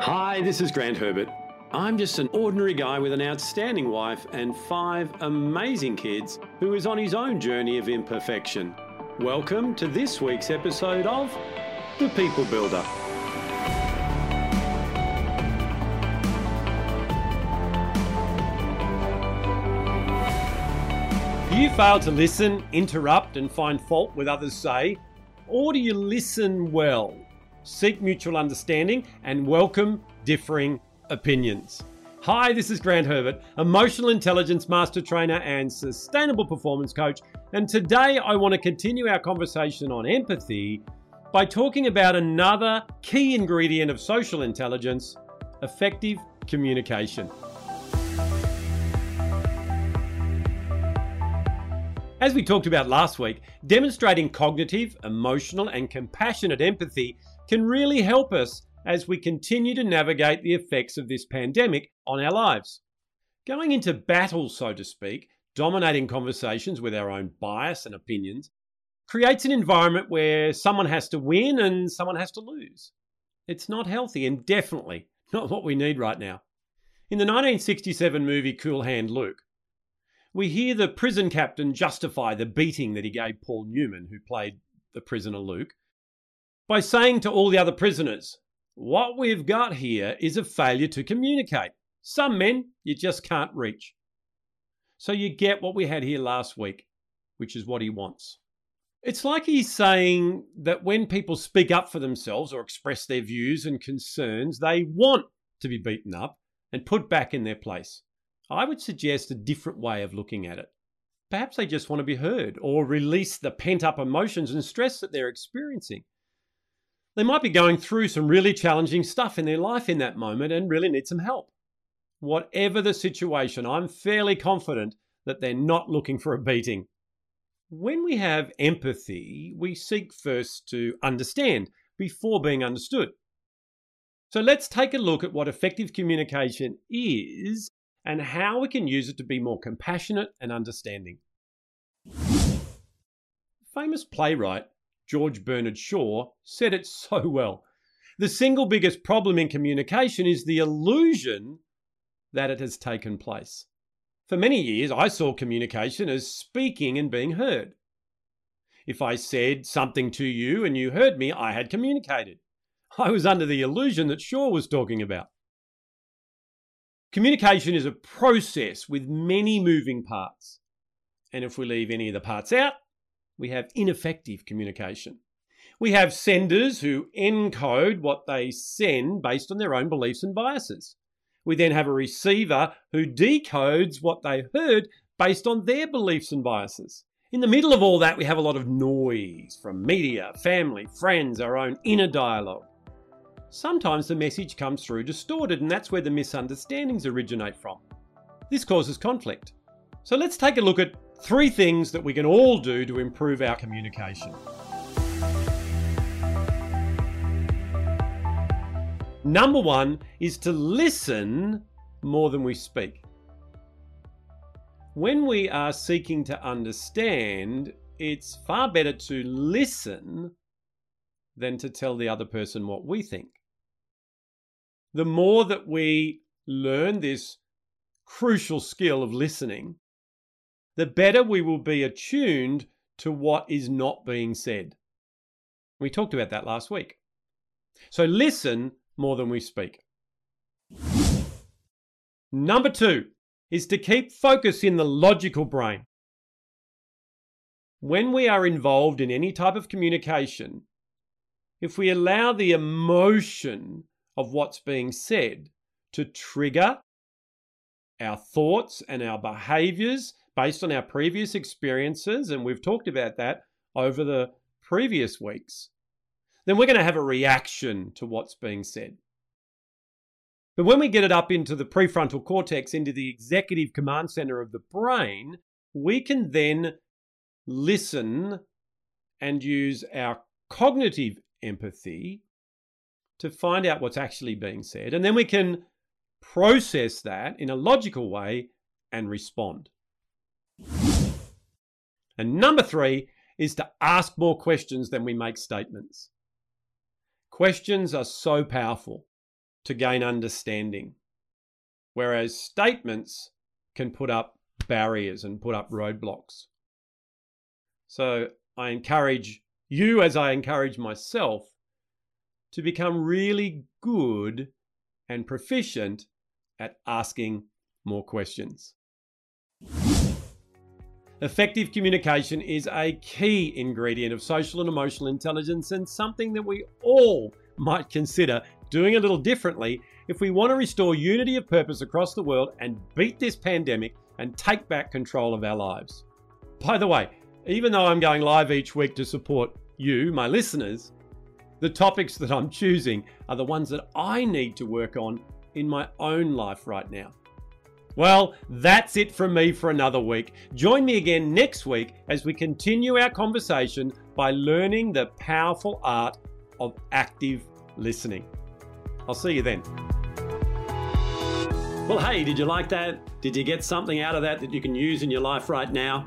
Hi, this is Grant Herbert. I'm just an ordinary guy with an outstanding wife and five amazing kids who is on his own journey of imperfection. Welcome to this week's episode of The People Builder. Do you fail to listen, interrupt, and find fault with others say? Or do you listen well, seek mutual understanding, and welcome differing opinions? Hi, this is Grant Herbert, emotional intelligence master trainer and sustainable performance coach. And today I want to continue our conversation on empathy by talking about another key ingredient of social intelligence effective communication. As we talked about last week, demonstrating cognitive, emotional, and compassionate empathy can really help us as we continue to navigate the effects of this pandemic on our lives. Going into battle, so to speak, dominating conversations with our own bias and opinions, creates an environment where someone has to win and someone has to lose. It's not healthy and definitely not what we need right now. In the 1967 movie Cool Hand Luke, we hear the prison captain justify the beating that he gave Paul Newman, who played the prisoner Luke, by saying to all the other prisoners, What we've got here is a failure to communicate. Some men you just can't reach. So you get what we had here last week, which is what he wants. It's like he's saying that when people speak up for themselves or express their views and concerns, they want to be beaten up and put back in their place. I would suggest a different way of looking at it. Perhaps they just want to be heard or release the pent up emotions and stress that they're experiencing. They might be going through some really challenging stuff in their life in that moment and really need some help. Whatever the situation, I'm fairly confident that they're not looking for a beating. When we have empathy, we seek first to understand before being understood. So let's take a look at what effective communication is and how we can use it to be more compassionate and understanding. Famous playwright George Bernard Shaw said it so well. The single biggest problem in communication is the illusion that it has taken place. For many years, I saw communication as speaking and being heard. If I said something to you and you heard me, I had communicated. I was under the illusion that Shaw was talking about. Communication is a process with many moving parts. And if we leave any of the parts out, we have ineffective communication. We have senders who encode what they send based on their own beliefs and biases. We then have a receiver who decodes what they heard based on their beliefs and biases. In the middle of all that, we have a lot of noise from media, family, friends, our own inner dialogue. Sometimes the message comes through distorted, and that's where the misunderstandings originate from. This causes conflict. So let's take a look at three things that we can all do to improve our communication. Number one is to listen more than we speak. When we are seeking to understand, it's far better to listen than to tell the other person what we think the more that we learn this crucial skill of listening, the better we will be attuned to what is not being said. We talked about that last week. So listen more than we speak. Number two is to keep focus in the logical brain. When we are involved in any type of communication, if we allow the emotion of what's being said to trigger our thoughts and our behaviors based on our previous experiences. And we've talked about that over the previous weeks. Then we're going to have a reaction to what's being said. But when we get it up into the prefrontal cortex, into the executive command center of the brain, we can then listen and use our cognitive empathy to find out what's actually being said. And then we can process that in a logical way and respond. And number three is to ask more questions than we make statements. Questions are so powerful. to gain understanding, whereas statements can put up barriers and put up roadblocks. So I encourage you, as I encourage myself, to become really good and proficient at asking more questions. Effective communication is a key ingredient of social and emotional intelligence and something that we all might consider doing a little differently if we want to restore unity of purpose across the world and beat this pandemic and take back control of our lives. By the way, even though I'm going live each week to support you, my listeners, the topics that I'm choosing are the ones that I need to work on in my own life right now. Well, that's it from me for another week. Join me again next week as we continue our conversation by learning the powerful art of active listening. I'll see you then. Well, hey, did you like that? Did you get something out of that that you can use in your life right now?